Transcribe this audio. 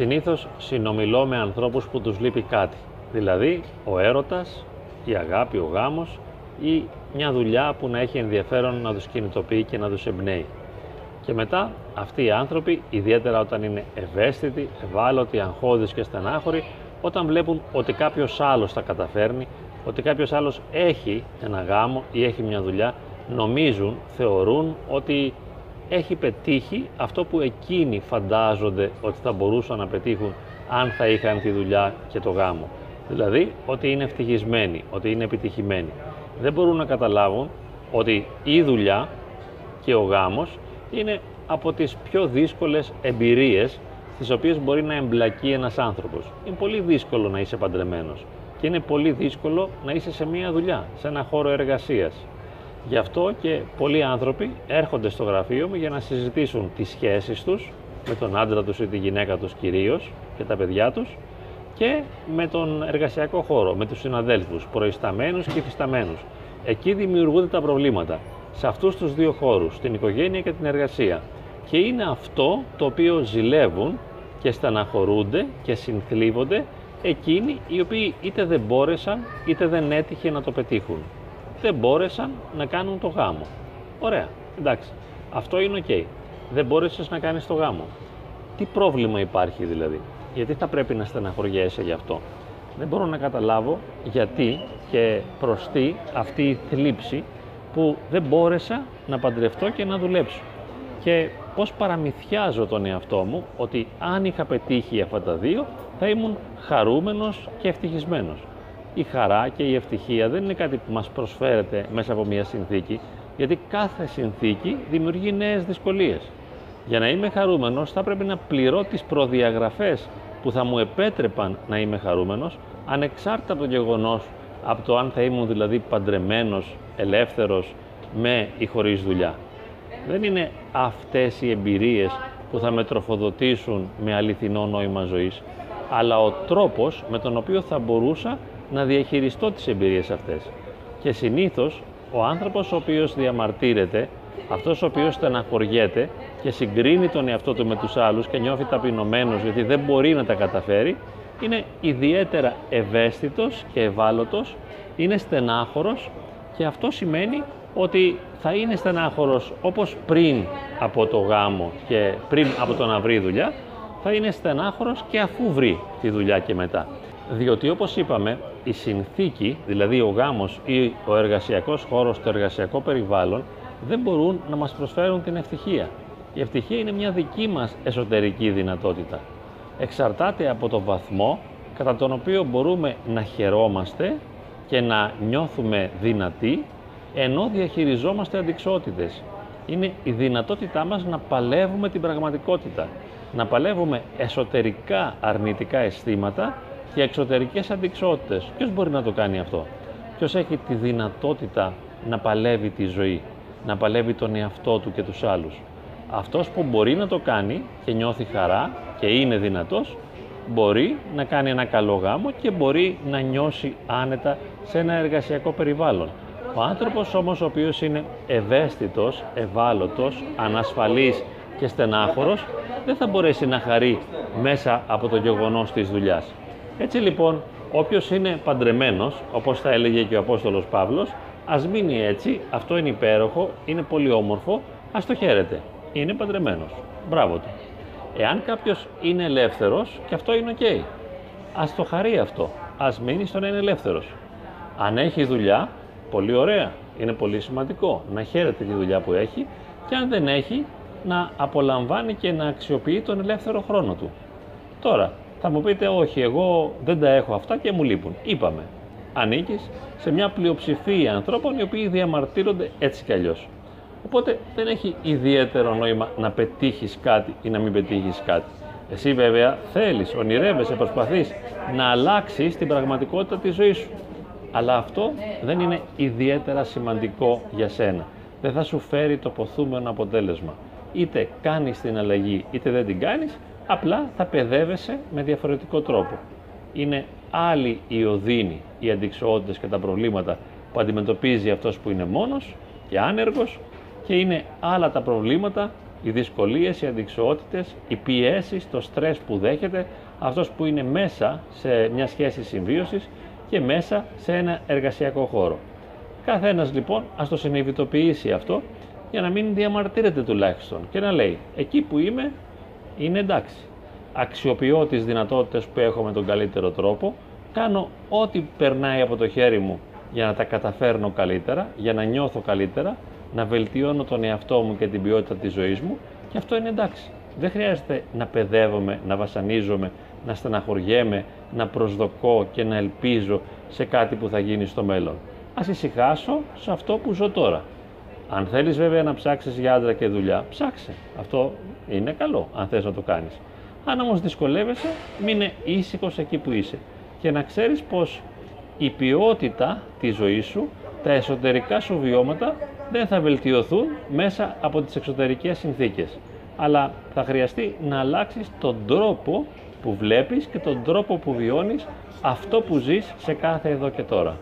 συνήθως συνομιλώ με ανθρώπους που τους λείπει κάτι. Δηλαδή ο έρωτας, η αγάπη, ο γάμος ή μια δουλειά που να έχει ενδιαφέρον να τους κινητοποιεί και να τους εμπνέει. Και μετά αυτοί οι άνθρωποι, ιδιαίτερα όταν είναι ευαίσθητοι, ευάλωτοι, αγχώδεις και στενάχωροι, όταν βλέπουν ότι κάποιος άλλος τα καταφέρνει, ότι κάποιος άλλος έχει ένα γάμο ή έχει μια δουλειά, νομίζουν, θεωρούν ότι έχει πετύχει αυτό που εκείνοι φαντάζονται ότι θα μπορούσαν να πετύχουν αν θα είχαν τη δουλειά και το γάμο. Δηλαδή ότι είναι ευτυχισμένοι, ότι είναι επιτυχημένοι. Δεν μπορούν να καταλάβουν ότι η δουλειά και ο γάμος είναι από τις πιο δύσκολες εμπειρίες στις οποίες μπορεί να εμπλακεί ένας άνθρωπος. Είναι πολύ δύσκολο να είσαι παντρεμένος και είναι πολύ δύσκολο να είσαι σε μία δουλειά, σε ένα χώρο εργασίας. Γι' αυτό και πολλοί άνθρωποι έρχονται στο γραφείο μου για να συζητήσουν τις σχέσεις τους με τον άντρα τους ή τη γυναίκα τους κυρίως και τα παιδιά τους και με τον εργασιακό χώρο, με τους συναδέλφους, προϊσταμένους και υφισταμένους. Εκεί δημιουργούνται τα προβλήματα. Σε αυτούς τους δύο χώρους, την οικογένεια και την εργασία. Και είναι αυτό το οποίο ζηλεύουν και στεναχωρούνται και συνθλίβονται εκείνοι οι οποίοι είτε δεν μπόρεσαν είτε δεν έτυχε να το πετύχουν. Δεν μπόρεσαν να κάνουν το γάμο. Ωραία, εντάξει. Αυτό είναι οκ. Δεν μπόρεσες να κάνεις το γάμο. Τι πρόβλημα υπάρχει δηλαδή; Γιατί θα πρέπει να στεναχωριέσαι γι' αυτό; Δεν μπορώ να καταλάβω γιατί και προς τι αυτή η θλίψη που δεν μπόρεσα να παντρευτώ και να δουλέψω. Και πώς παραμυθιάζω τον εαυτό μου ότι αν είχα πετύχει αυτά τα δύο θα ήμουν χαρούμενος και ευτυχισμένος. Η χαρά και η ευτυχία δεν είναι κάτι που μας προσφέρεται μέσα από μια συνθήκη, γιατί κάθε συνθήκη δημιουργεί νέες δυσκολίες. Για να είμαι χαρούμενος θα πρέπει να πληρώ τις προδιαγραφές που θα μου επέτρεπαν να είμαι χαρούμενος, ανεξάρτητα από το γεγονός από το αν θα ήμουν δηλαδή παντρεμένος, ελεύθερος, με ή χωρίς δουλειά. Δεν είναι αυτές οι εμπειρίες που θα με τροφοδοτήσουν με αληθινό νόημα ζωής, αλλά ο τρόπος με τον οποίο θα μπορούσα να διαχειριστώ τις εμπειρίες αυτές. Και συνήθως ο άνθρωπος ο οποίος διαμαρτύρεται, αυτός ο οποίος στεναχωριέται και συγκρίνει τον εαυτό του με τους άλλους και νιώθει ταπεινωμένος γιατί δεν μπορεί να τα καταφέρει, είναι ιδιαίτερα ευαίσθητος και ευάλωτος, είναι στενάχωρος και αυτό σημαίνει ότι θα είναι στενάχωρος όπως πριν από το γάμο και πριν από το να βρει δουλειά, θα είναι στενάχωρος και αφού βρει τη δουλειά και μετά. Διότι όπως είπαμε, η συνθήκη, δηλαδή ο γάμος ή ο εργασιακός χώρος, το εργασιακό περιβάλλον, δεν μπορούν να μας προσφέρουν την ευτυχία. Η ευτυχία είναι μια δική μας εσωτερική δυνατότητα. Εξαρτάται από το βαθμό κατά τον οποίο μπορούμε να χαιρόμαστε και να νιώθουμε δυνατοί ενώ διαχειριζόμαστε αντικσότητες. Είναι η δυνατότητά μας να παλεύουμε την πραγματικότητα, να παλεύουμε εσωτερικά αρνητικά αισθήματα και εξωτερικές αντικσότητες. Ποιος μπορεί να το κάνει αυτό; Ποιος έχει τη δυνατότητα να παλεύει τη ζωή, να παλεύει τον εαυτό του και τους άλλους; Αυτός που μπορεί να το κάνει και νιώθει χαρά και είναι δυνατός, μπορεί να κάνει ένα καλό γάμο και μπορεί να νιώσει άνετα σε ένα εργασιακό περιβάλλον. Ο άνθρωπος όμως ο οποίος είναι ευαίσθητος, ευάλωτος, ανασφαλής και στενάχωρος δεν θα μπορέσει να χαρεί μέσα από το γεγονός της δουλειάς. Έτσι λοιπόν, όποιος είναι παντρεμένος, όπως θα έλεγε και ο Απόστολος Παύλος, ας μείνει έτσι, αυτό είναι υπέροχο, είναι πολύ όμορφο, ας το χαίρεται. Είναι παντρεμένος. Μπράβο του. Εάν κάποιος είναι ελεύθερος, και αυτό είναι οκ. Ας το χαρεί αυτό. Ας μείνει στο να είναι ελεύθερος. Αν έχει δουλειά, πολύ ωραία. Είναι πολύ σημαντικό να χαίρεται τη δουλειά που έχει και αν δεν έχει, να απολαμβάνει και να αξιοποιεί τον ελεύθερο χρόνο του. Τώρα, θα μου πείτε, όχι, εγώ δεν τα έχω αυτά και μου λείπουν. Είπαμε, ανήκεις σε μια πλειοψηφία ανθρώπων οι οποίοι διαμαρτύρονται έτσι κι αλλιώς. Οπότε δεν έχει ιδιαίτερο νόημα να πετύχεις κάτι ή να μην πετύχεις κάτι. Εσύ βέβαια θέλεις, ονειρεύεσαι, προσπαθείς να αλλάξεις την πραγματικότητα της ζωής σου. Αλλά αυτό δεν είναι ιδιαίτερα σημαντικό για σένα. Δεν θα σου φέρει το ποθούμενο αποτέλεσμα. Είτε κάνεις την αλλαγή είτε δεν την κάνεις, απλά θα παιδεύεσαι με διαφορετικό τρόπο. Είναι άλλη η οδύνη, οι αντικσοότητες και τα προβλήματα που αντιμετωπίζει αυτός που είναι μόνος και άνεργος και είναι άλλα τα προβλήματα Οι δυσκολίες, οι αντικσοότητες, οι πιέσεις, το στρες που δέχεται αυτός που είναι μέσα σε μια σχέση συμβίωσης και μέσα σε ένα εργασιακό χώρο. Καθένας λοιπόν ας το συνειδητοποιήσει αυτό για να μην διαμαρτύρεται τουλάχιστον και να λέει εκεί που είμαι είναι εντάξει. Αξιοποιώ τις δυνατότητες που έχω με τον καλύτερο τρόπο, κάνω ό,τι περνάει από το χέρι μου για να τα καταφέρνω καλύτερα, για να νιώθω καλύτερα, να βελτιώνω τον εαυτό μου και την ποιότητα της ζωής μου και αυτό είναι εντάξει. Δεν χρειάζεται να παιδεύομαι, να βασανίζομαι, να στεναχωριέμαι, να προσδοκώ και να ελπίζω σε κάτι που θα γίνει στο μέλλον. Ας ησυχάσω σε αυτό που ζω τώρα. Αν θέλεις βέβαια να ψάξεις για άντρα και δουλειά, ψάξε. Αυτό είναι καλό, αν θες να το κάνεις. Αν όμως δυσκολεύεσαι, μείνε ήσυχος εκεί που είσαι και να ξέρεις πως η ποιότητα της ζωής σου, τα εσωτερικά σου βιώματα δεν θα βελτιωθούν μέσα από τις εξωτερικές συνθήκες. Αλλά θα χρειαστεί να αλλάξεις τον τρόπο που βλέπεις και τον τρόπο που βιώνεις αυτό που ζεις σε κάθε εδώ και τώρα.